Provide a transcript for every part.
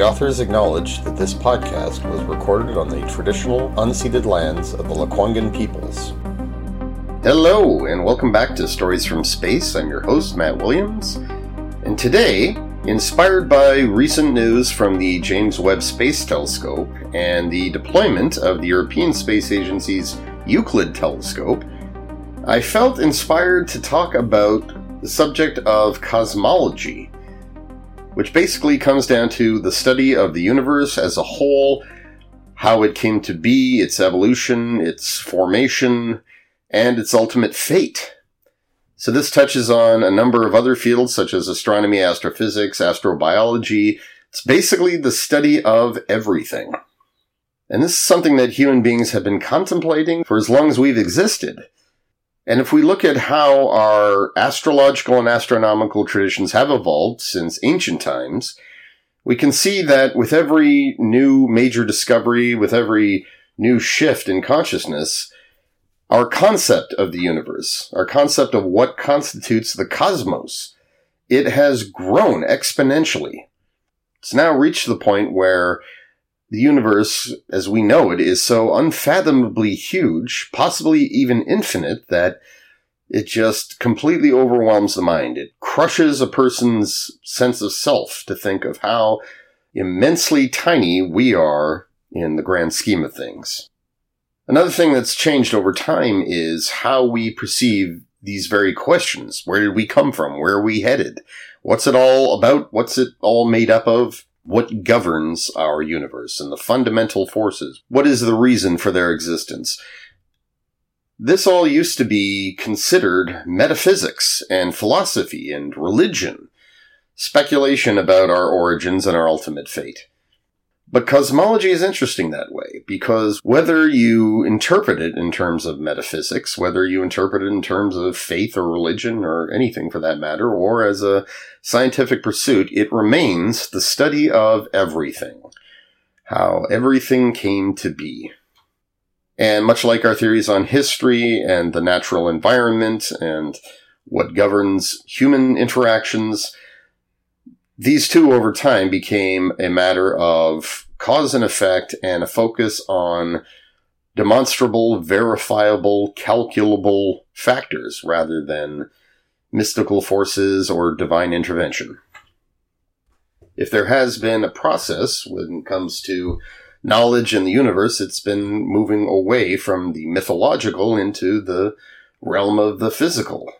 The authors acknowledge that this podcast was recorded on the traditional unceded lands of the Lekwungen peoples. Hello, and welcome back to Stories from Space. I'm your host, Matt Williams. And today, inspired by recent news from the James Webb Space Telescope and the deployment of the European Space Agency's Euclid telescope, I felt inspired to talk about the subject of cosmology which basically comes down to the study of the universe as a whole, how it came to be, its evolution, its formation, and its ultimate fate. So this touches on a number of other fields such as astronomy, astrophysics, astrobiology. It's basically the study of everything. And this is something that human beings have been contemplating for as long as we've existed. And if we look at how our astrological and astronomical traditions have evolved since ancient times, we can see that with every new major discovery, with every new shift in consciousness, our concept of the universe, our concept of what constitutes the cosmos, it has grown exponentially. It's now reached the point where the universe, as we know it, is so unfathomably huge, possibly even infinite, that it just completely overwhelms the mind. It crushes a person's sense of self to think of how immensely tiny we are in the grand scheme of things. Another thing that's changed over time is how we perceive these very questions. Where did we come from? Where are we headed? What's it all about? What's it all made up of? What governs our universe and the fundamental forces. What is the reason for their existence? This all used to be considered metaphysics and philosophy and religion, speculation about our origins and our ultimate fate. But cosmology is interesting that way because whether you interpret it in terms of metaphysics, whether you interpret it in terms of faith or religion or anything for that matter, or as a scientific pursuit, it remains the study of everything. How everything came to be. And much like our theories on history and the natural environment and what governs human interactions, these two over time became a matter of cause and effect and a focus on demonstrable, verifiable, calculable factors rather than mystical forces or divine intervention. If there has been a process when it comes to knowledge in the universe, it's been moving away from the mythological into the realm of the physical.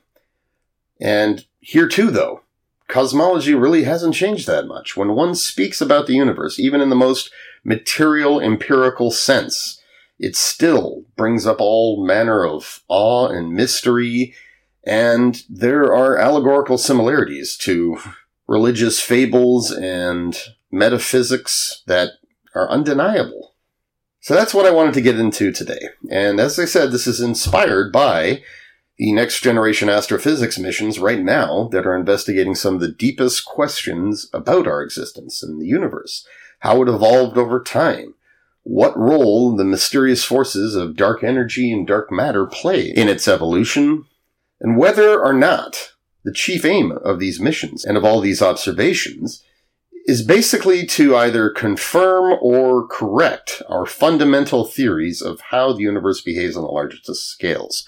And here too, though, cosmology really hasn't changed that much. When one speaks about the universe, even in the most material, empirical sense, it still brings up all manner of awe and mystery, and there are allegorical similarities to religious fables and metaphysics that are undeniable. So that's what I wanted to get into today. And as I said, this is inspired by the next generation astrophysics missions right now that are investigating some of the deepest questions about our existence in the universe, how it evolved over time, what role the mysterious forces of dark energy and dark matter play in its evolution, and whether or not the chief aim of these missions and of all these observations is basically to either confirm or correct our fundamental theories of how the universe behaves on the largest of scales.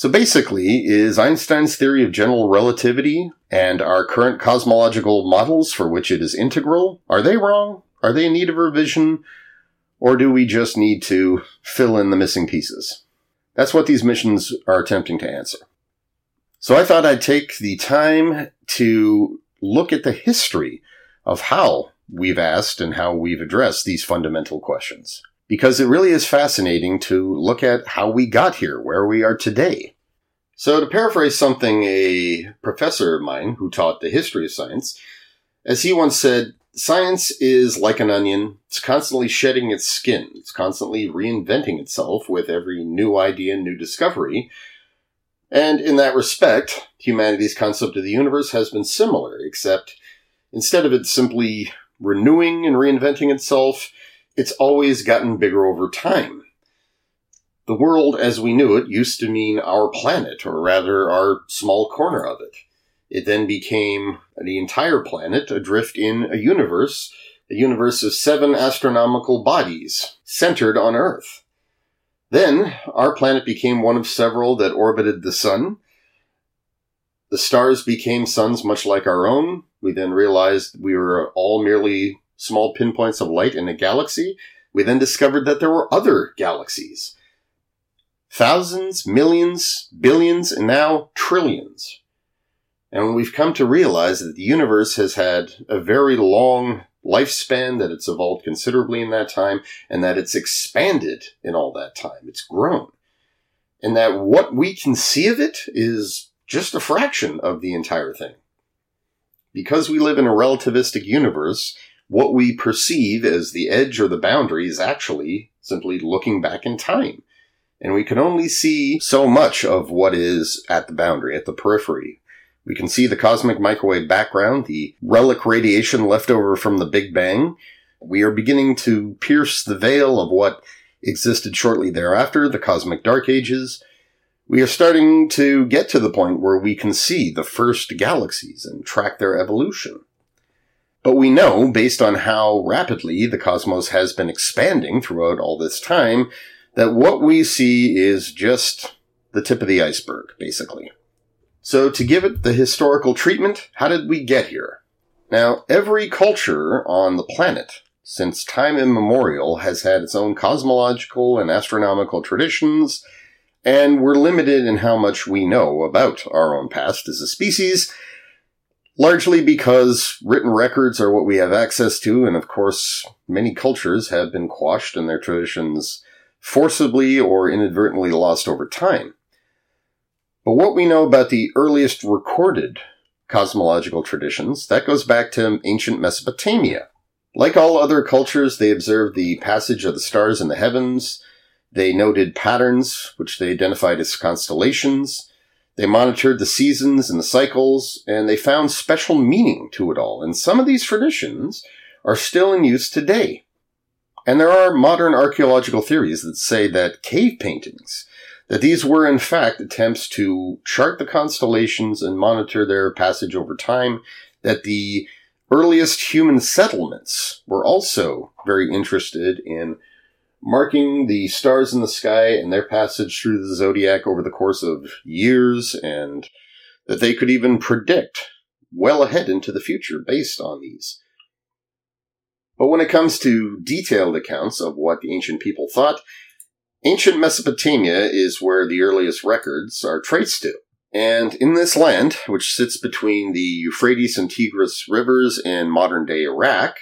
So basically, is Einstein's theory of general relativity and our current cosmological models for which it is integral, are they wrong? Are they in need of revision? Or do we just need to fill in the missing pieces? That's what these missions are attempting to answer. So I thought I'd take the time to look at the history of how we've asked and how we've addressed these fundamental questions because it really is fascinating to look at how we got here, where we are today. So, to paraphrase something a professor of mine who taught the history of science, as he once said, science is like an onion. It's constantly shedding its skin. It's constantly reinventing itself with every new idea and new discovery. And in that respect, humanity's concept of the universe has been similar, except instead of it simply renewing and reinventing itself, it's always gotten bigger over time. The world as we knew it used to mean our planet, or rather our small corner of it. It then became the entire planet adrift in a universe, a universe of seven astronomical bodies centered on Earth. Then, our planet became one of several that orbited the sun. The stars became suns much like our own. We then realized we were all merely small pinpoints of light in a galaxy. We then discovered that there were other galaxies thousands, millions, billions, and now trillions. And we've come to realize that the universe has had a very long lifespan, that it's evolved considerably in that time, and that it's expanded in all that time. It's grown. And that what we can see of it is just a fraction of the entire thing. Because we live in a relativistic universe, what we perceive as the edge or the boundary is actually simply looking back in time and we can only see so much of what is at the boundary, at the periphery. We can see the cosmic microwave background, the relic radiation left over from the Big Bang. We are beginning to pierce the veil of what existed shortly thereafter, the cosmic dark ages. We are starting to get to the point where we can see the first galaxies and track their evolution. But we know, based on how rapidly the cosmos has been expanding throughout all this time, that what we see is just the tip of the iceberg, basically. So to give it the historical treatment, how did we get here? Now, every culture on the planet, since time immemorial, has had its own cosmological and astronomical traditions, and we're limited in how much we know about our own past as a species, largely because written records are what we have access to, and of course, many cultures have been quashed and their traditions forcibly or inadvertently lost over time. But what we know about the earliest recorded cosmological traditions, that goes back to ancient Mesopotamia. Like all other cultures, they observed the passage of the stars in the heavens. They noted patterns, which they identified as constellations. They monitored the seasons and the cycles, and they found special meaning to it all. And some of these traditions are still in use today. And there are modern archaeological theories that say that cave paintings, that these were in fact attempts to chart the constellations and monitor their passage over time, that the earliest human settlements were also very interested in marking the stars in the sky and their passage through the zodiac over the course of years, and that they could even predict well ahead into the future based on these. But when it comes to detailed accounts of what the ancient people thought, ancient Mesopotamia is where the earliest records are traced to. And in this land, which sits between the Euphrates and Tigris rivers in modern day Iraq,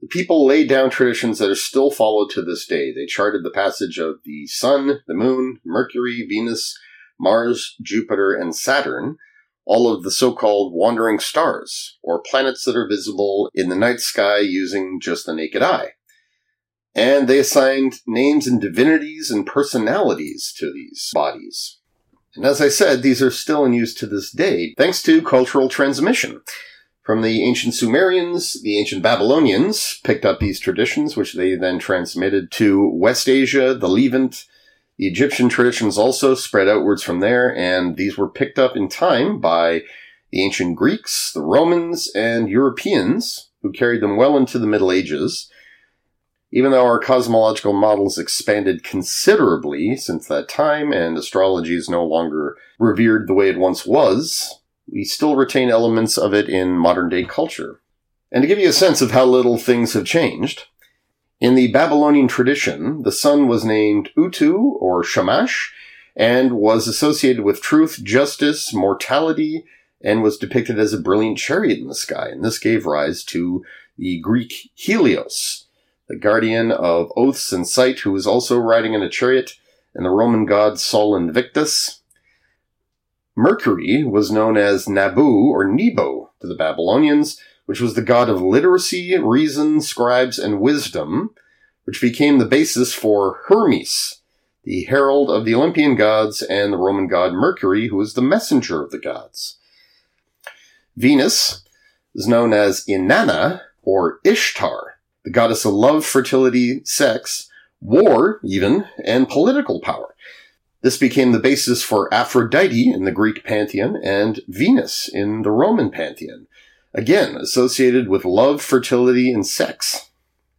the people laid down traditions that are still followed to this day. They charted the passage of the Sun, the Moon, Mercury, Venus, Mars, Jupiter, and Saturn, all of the so-called wandering stars, or planets that are visible in the night sky using just the naked eye. And they assigned names and divinities and personalities to these bodies. And as I said, these are still in use to this day, thanks to cultural transmission. From the ancient Sumerians, the ancient Babylonians picked up these traditions, which they then transmitted to West Asia, the Levant, the Egyptian traditions also spread outwards from there, and these were picked up in time by the ancient Greeks, the Romans, and Europeans, who carried them well into the Middle Ages. Even though our cosmological models expanded considerably since that time, and astrology is no longer revered the way it once was, we still retain elements of it in modern day culture. And to give you a sense of how little things have changed, in the Babylonian tradition, the sun was named Utu or Shamash and was associated with truth, justice, mortality, and was depicted as a brilliant chariot in the sky. And this gave rise to the Greek Helios, the guardian of oaths and sight, who was also riding in a chariot, and the Roman god Sol Invictus. Mercury was known as Nabu or Nebo to the Babylonians, which was the god of literacy, reason, scribes, and wisdom, which became the basis for Hermes, the herald of the Olympian gods, and the Roman god Mercury, who was the messenger of the gods. Venus is known as Inanna or Ishtar, the goddess of love, fertility, sex, war, even, and political power. This became the basis for Aphrodite in the Greek pantheon and Venus in the Roman pantheon, again associated with love, fertility, and sex.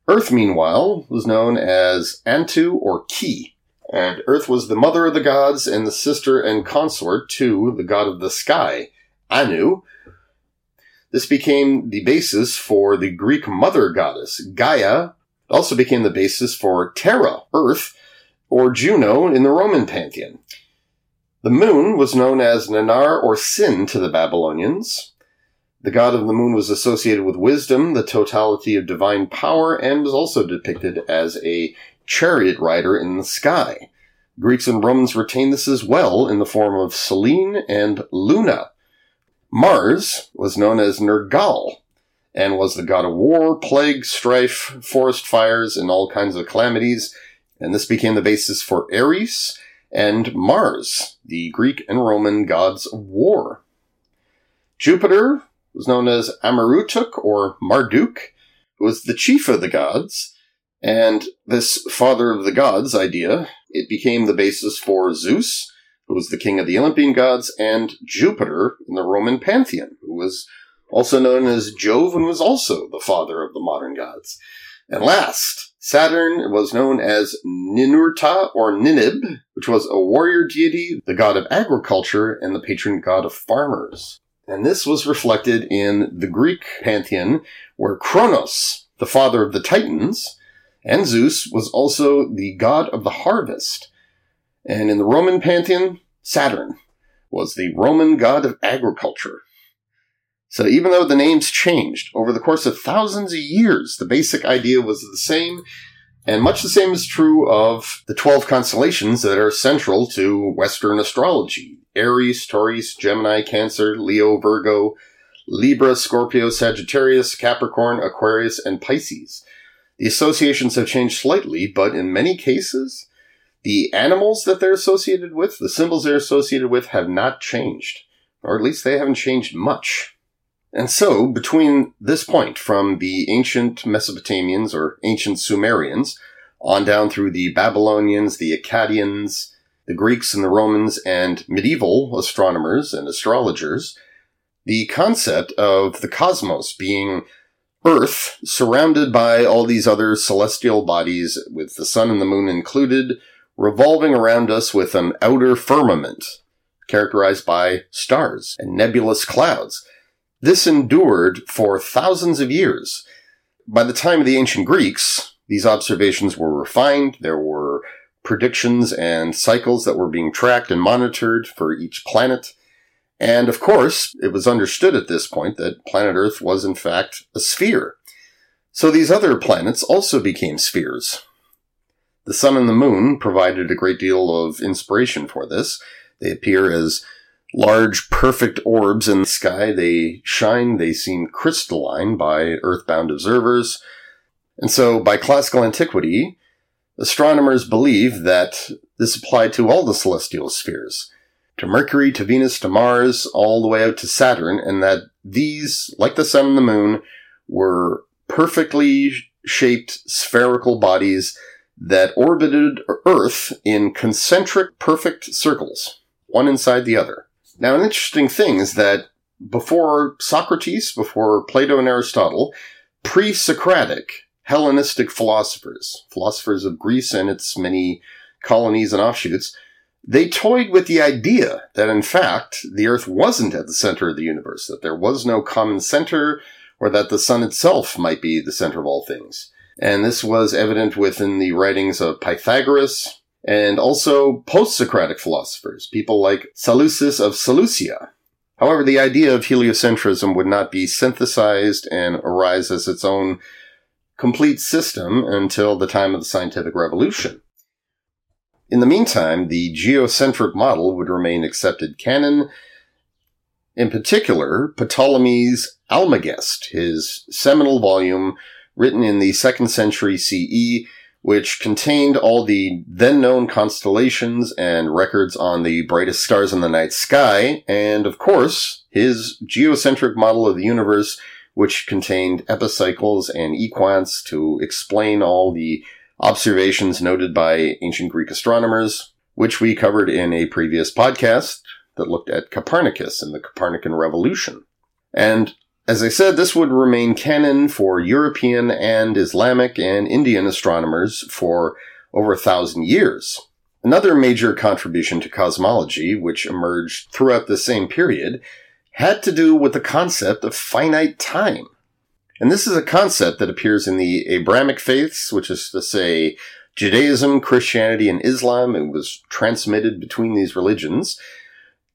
Earth, meanwhile, was known as Antu or Ki, and Earth was the mother of the gods and the sister and consort to the god of the sky, Anu. This became the basis for the Greek mother goddess, Gaia. It also became the basis for Terra, Earth, or Juno in the Roman pantheon. The moon was known as Nanar or Sin to the Babylonians. The god of the moon was associated with wisdom, the totality of divine power, and was also depicted as a chariot rider in the sky. Greeks and Romans retained this as well in the form of Selene and Luna. Mars was known as Nergal and was the god of war, plague, strife, forest fires, and all kinds of calamities. And this became the basis for Ares and Mars, the Greek and Roman gods of war. Jupiter was known as Amarutuk or Marduk, who was the chief of the gods, and this father of the gods idea, it became the basis for Zeus, who was the king of the Olympian gods, and Jupiter in the Roman pantheon, who was also known as Jove and was also the father of the modern gods. And last, Saturn was known as Ninurta or Ninib, which was a warrior deity, the god of agriculture, and the patron god of farmers. And this was reflected in the Greek pantheon, where Kronos, the father of the Titans, and Zeus was also the god of the harvest. And in the Roman pantheon, Saturn was the Roman god of agriculture. So even though the names changed over the course of thousands of years, the basic idea was the same. And much the same is true of the 12 constellations that are central to Western astrology. Aries, Taurus, Gemini, Cancer, Leo, Virgo, Libra, Scorpio, Sagittarius, Capricorn, Aquarius, and Pisces. The associations have changed slightly, but in many cases, the animals that they're associated with, the symbols they're associated with, have not changed. Or at least they haven't changed much. And so, between this point, from the ancient Mesopotamians or ancient Sumerians, on down through the Babylonians, the Akkadians, the Greeks and the Romans, and medieval astronomers and astrologers, the concept of the cosmos being Earth, surrounded by all these other celestial bodies, with the sun and the moon included, revolving around us with an outer firmament, characterized by stars and nebulous clouds. This endured for thousands of years. By the time of the ancient Greeks, these observations were refined. There were predictions and cycles that were being tracked and monitored for each planet. And of course, it was understood at this point that planet Earth was in fact a sphere. So these other planets also became spheres. The sun and the moon provided a great deal of inspiration for this. They appear as large, perfect orbs in the sky. They shine, they seem crystalline by earthbound observers. And so by classical antiquity, astronomers believed that this applied to all the celestial spheres to Mercury, to Venus, to Mars, all the way out to Saturn, and that these, like the sun and the moon, were perfectly shaped spherical bodies that orbited Earth in concentric perfect circles, one inside the other. Now, an interesting thing is that before Socrates, before Plato and Aristotle, pre-Socratic Hellenistic philosophers, philosophers of Greece and its many colonies and offshoots, they toyed with the idea that in fact the Earth wasn't at the center of the universe, that there was no common center, or that the sun itself might be the center of all things. And this was evident within the writings of Pythagoras and also post-Socratic philosophers, people like Seleucus of Seleucia. However, the idea of heliocentrism would not be synthesized and arise as its own complete system until the time of the scientific revolution. In the meantime, the geocentric model would remain accepted canon. In particular, Ptolemy's Almagest, his seminal volume written in the second century CE, which contained all the then known constellations and records on the brightest stars in the night sky, and of course, his geocentric model of the universe, which contained epicycles and equants to explain all the observations noted by ancient Greek astronomers, which we covered in a previous podcast that looked at Copernicus and the Copernican revolution. And as I said, this would remain canon for European and Islamic and Indian astronomers for over a thousand years. Another major contribution to cosmology, which emerged throughout the same period, had to do with the concept of finite time. And this is a concept that appears in the Abrahamic faiths, which is to say Judaism, Christianity, and Islam. It was transmitted between these religions.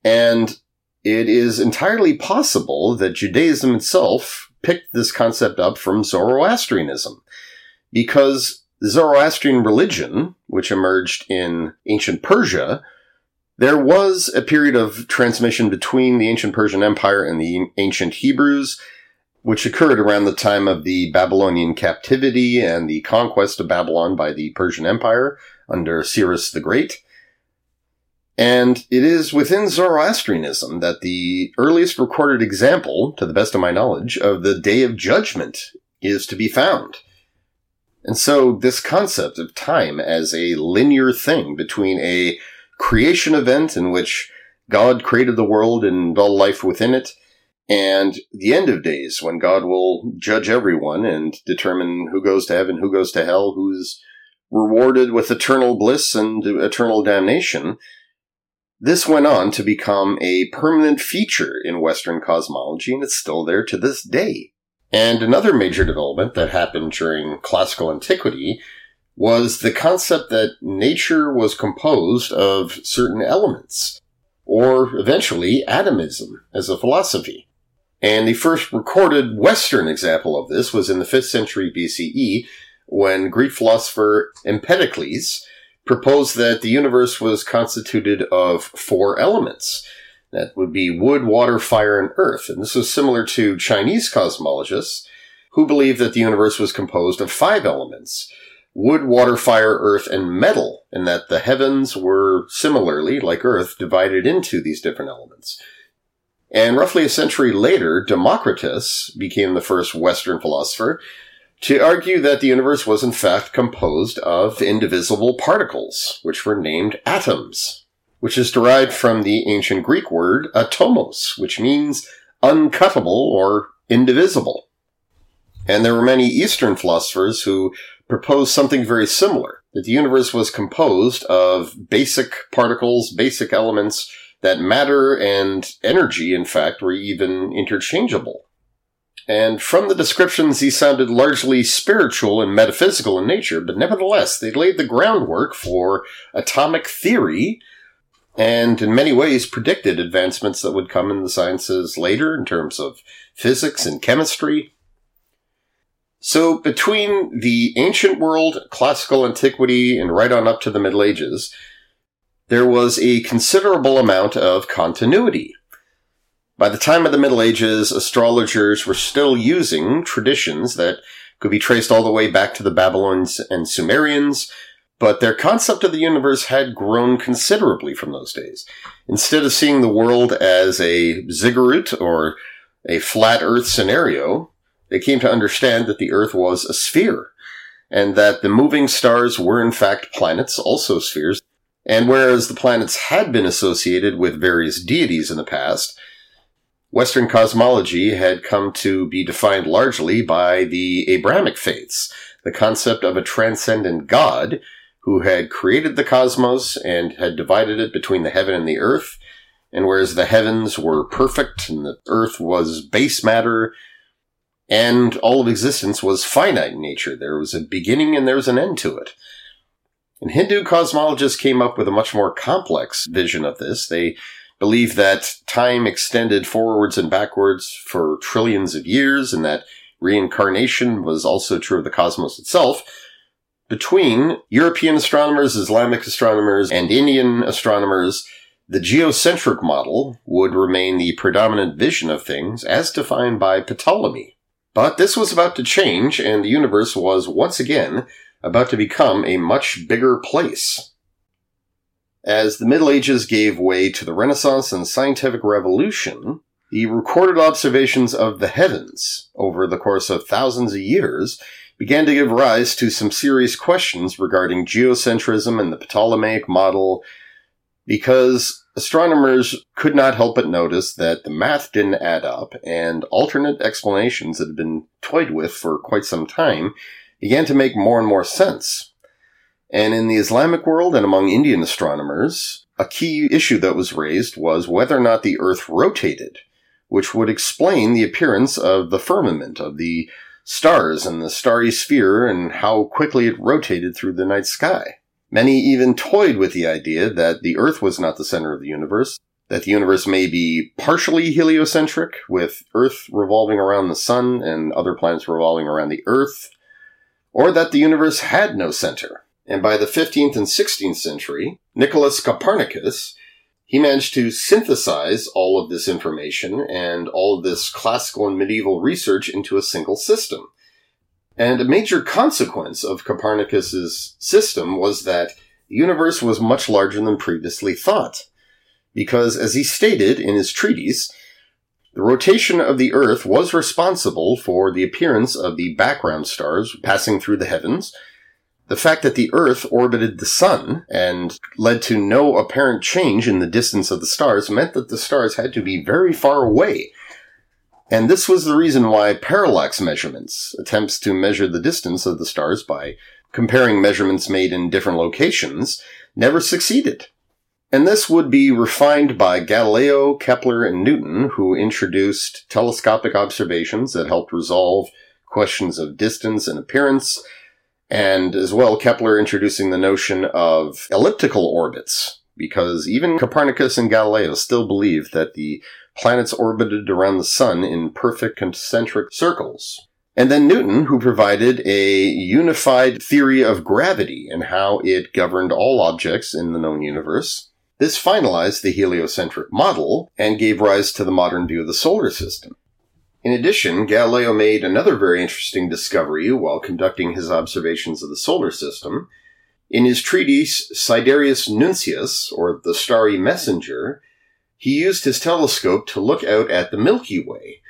And it is entirely possible that Judaism itself picked this concept up from Zoroastrianism, because the Zoroastrian religion, which emerged in ancient Persia, there was a period of transmission between the ancient Persian Empire and the ancient Hebrews, which occurred around the time of the Babylonian captivity and the conquest of Babylon by the Persian Empire under Cyrus the Great. And it is within Zoroastrianism that the earliest recorded example, to the best of my knowledge, of the Day of Judgment is to be found. And so this concept of time as a linear thing between a creation event in which God created the world and all life within it, and the end of days when God will judge everyone and determine who goes to heaven, who goes to hell, who's rewarded with eternal bliss and eternal damnation, this went on to become a permanent feature in Western cosmology, and it's still there to this day. And another major development that happened during classical antiquity was the concept that nature was composed of certain elements, or eventually atomism as a philosophy. And the first recorded Western example of this was in the 5th century BCE when Greek philosopher Empedocles proposed that the universe was constituted of four elements. That would be wood, water, fire, and earth. And this was similar to Chinese cosmologists who believed that the universe was composed of five elements wood, water, fire, earth, and metal, and that the heavens were similarly, like earth, divided into these different elements. And roughly a century later, Democritus became the first Western philosopher to argue that the universe was in fact composed of indivisible particles, which were named atoms, which is derived from the ancient Greek word atomos, which means uncuttable or indivisible. And there were many Eastern philosophers who proposed something very similar, that the universe was composed of basic particles, basic elements, that matter and energy, in fact, were even interchangeable. And from the descriptions, he sounded largely spiritual and metaphysical in nature, but nevertheless, they laid the groundwork for atomic theory and in many ways predicted advancements that would come in the sciences later in terms of physics and chemistry. So between the ancient world, classical antiquity, and right on up to the Middle Ages, there was a considerable amount of continuity. By the time of the Middle Ages, astrologers were still using traditions that could be traced all the way back to the Babylonians and Sumerians, but their concept of the universe had grown considerably from those days. Instead of seeing the world as a ziggurat or a flat earth scenario, they came to understand that the earth was a sphere, and that the moving stars were in fact planets, also spheres. And whereas the planets had been associated with various deities in the past, Western cosmology had come to be defined largely by the Abrahamic faiths, the concept of a transcendent God who had created the cosmos and had divided it between the heaven and the earth. And whereas the heavens were perfect and the earth was base matter, and all of existence was finite in nature, there was a beginning and there was an end to it. And Hindu cosmologists came up with a much more complex vision of this. They believe that time extended forwards and backwards for trillions of years and that reincarnation was also true of the cosmos itself. Between European astronomers, Islamic astronomers, and Indian astronomers, the geocentric model would remain the predominant vision of things as defined by Ptolemy. But this was about to change, and the universe was once again about to become a much bigger place. As the Middle Ages gave way to the Renaissance and scientific revolution, the recorded observations of the heavens over the course of thousands of years began to give rise to some serious questions regarding geocentrism and the Ptolemaic model because astronomers could not help but notice that the math didn't add up and alternate explanations that had been toyed with for quite some time began to make more and more sense. And in the Islamic world and among Indian astronomers, a key issue that was raised was whether or not the Earth rotated, which would explain the appearance of the firmament, of the stars and the starry sphere, and how quickly it rotated through the night sky. Many even toyed with the idea that the Earth was not the center of the universe, that the universe may be partially heliocentric, with Earth revolving around the Sun and other planets revolving around the Earth, or that the universe had no center. And by the 15th and 16th century, Nicholas Copernicus, he managed to synthesize all of this information and all of this classical and medieval research into a single system. And a major consequence of Copernicus's system was that the universe was much larger than previously thought. Because, as he stated in his treatise, the rotation of the Earth was responsible for the appearance of the background stars passing through the heavens, the fact that the Earth orbited the Sun and led to no apparent change in the distance of the stars meant that the stars had to be very far away. And this was the reason why parallax measurements, attempts to measure the distance of the stars by comparing measurements made in different locations, never succeeded. And this would be refined by Galileo, Kepler, and Newton, who introduced telescopic observations that helped resolve questions of distance and appearance, and as well Kepler introducing the notion of elliptical orbits, because even Copernicus and Galileo still believed that the planets orbited around the sun in perfect concentric circles. And then Newton, who provided a unified theory of gravity and how it governed all objects in the known universe. This finalized the heliocentric model and gave rise to the modern view of the solar system. In addition, Galileo made another very interesting discovery while conducting his observations of the solar system. In his treatise Sidereus Nuncius, or the Starry Messenger, he used his telescope to look out at the Milky Way.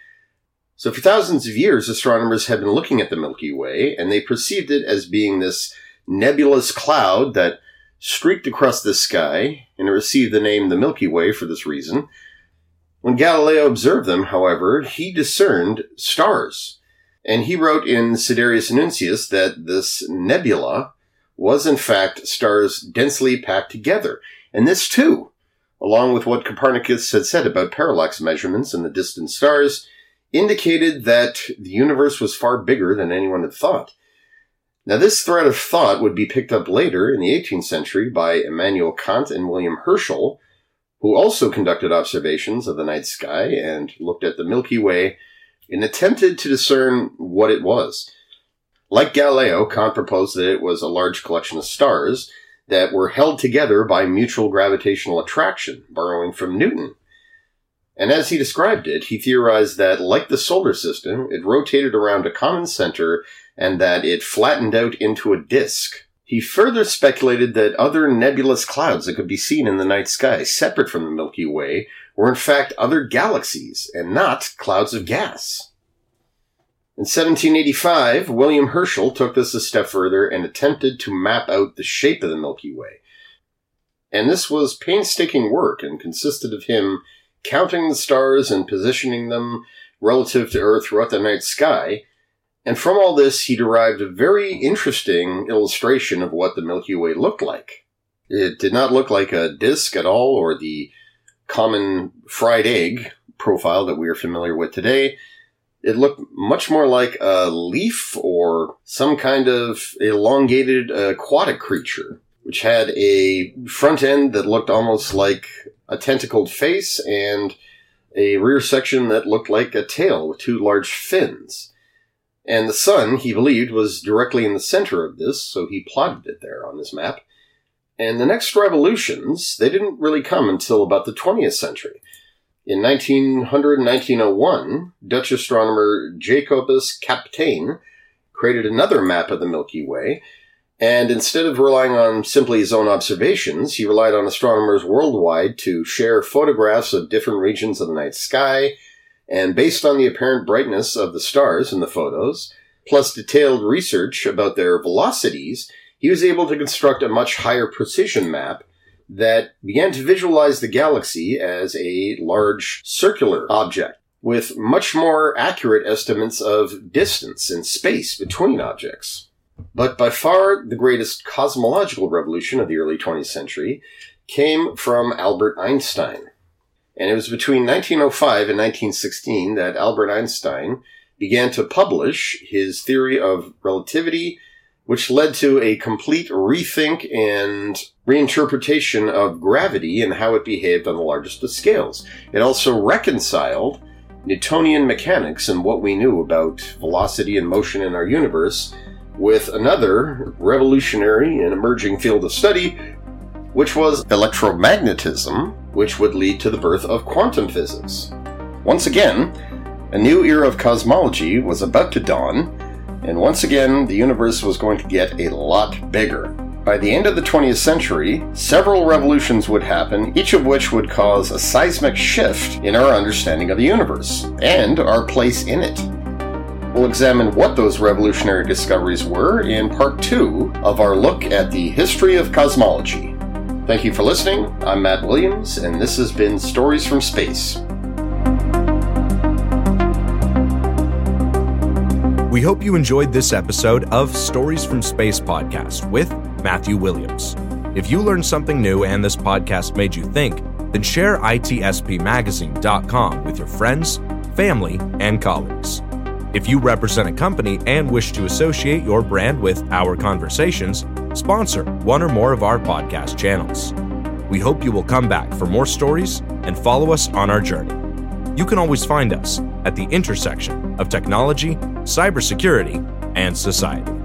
So for thousands of years, astronomers had been looking at the Milky Way, and they perceived it as being this nebulous cloud that streaked across the sky, and it received the name the Milky Way for this reason. When Galileo observed them, however, he discerned stars. And he wrote in Sidereus Nuncius that this nebula was in fact stars densely packed together. And this too, along with what Copernicus had said about parallax measurements and the distant stars, indicated that the universe was far bigger than anyone had thought. Now, this thread of thought would be picked up later in the 18th century by Immanuel Kant and William Herschel, who also conducted observations of the night sky and looked at the Milky Way and attempted to discern what it was. Like Galileo, Kant proposed that it was a large collection of stars that were held together by mutual gravitational attraction, borrowing from Newton. And as he described it, he theorized that, like the solar system, it rotated around a common center and that it flattened out into a disk. He further speculated that other nebulous clouds that could be seen in the night sky, separate from the Milky Way, were in fact other galaxies and not clouds of gas. In 1785, William Herschel took this a step further and attempted to map out the shape of the Milky Way. And this was painstaking work and consisted of him counting the stars and positioning them relative to Earth throughout the night sky and from all this, he derived a very interesting illustration of what the Milky Way looked like. It did not look like a disk at all or the common fried egg profile that we are familiar with today. It looked much more like a leaf or some kind of elongated aquatic creature, which had a front end that looked almost like a tentacled face and a rear section that looked like a tail with two large fins. And the sun, he believed, was directly in the center of this, so he plotted it there on his map. And the next revolutions, they didn't really come until about the 20th century. In 1900 and 1901, Dutch astronomer Jacobus Kapteyn created another map of the Milky Way, and instead of relying on simply his own observations, he relied on astronomers worldwide to share photographs of different regions of the night sky, and based on the apparent brightness of the stars in the photos, plus detailed research about their velocities, he was able to construct a much higher precision map that began to visualize the galaxy as a large circular object with much more accurate estimates of distance and space between objects. But by far the greatest cosmological revolution of the early 20th century came from Albert Einstein. And it was between 1905 and 1916 that Albert Einstein began to publish his theory of relativity, which led to a complete rethink and reinterpretation of gravity and how it behaved on the largest of scales. It also reconciled Newtonian mechanics and what we knew about velocity and motion in our universe with another revolutionary and emerging field of study, which was electromagnetism, which would lead to the birth of quantum physics. Once again, a new era of cosmology was about to dawn, and once again, the universe was going to get a lot bigger. By the end of the 20th century, several revolutions would happen, each of which would cause a seismic shift in our understanding of the universe and our place in it. We'll examine what those revolutionary discoveries were in part two of our look at the history of cosmology. Thank you for listening. I'm Matt Williams, and this has been Stories from Space. We hope you enjoyed this episode of Stories from Space podcast with Matthew Williams. If you learned something new and this podcast made you think, then share itspmagazine.com with your friends, family, and colleagues. If you represent a company and wish to associate your brand with our conversations, sponsor one or more of our podcast channels. We hope you will come back for more stories and follow us on our journey. You can always find us at the intersection of technology, cybersecurity, and society.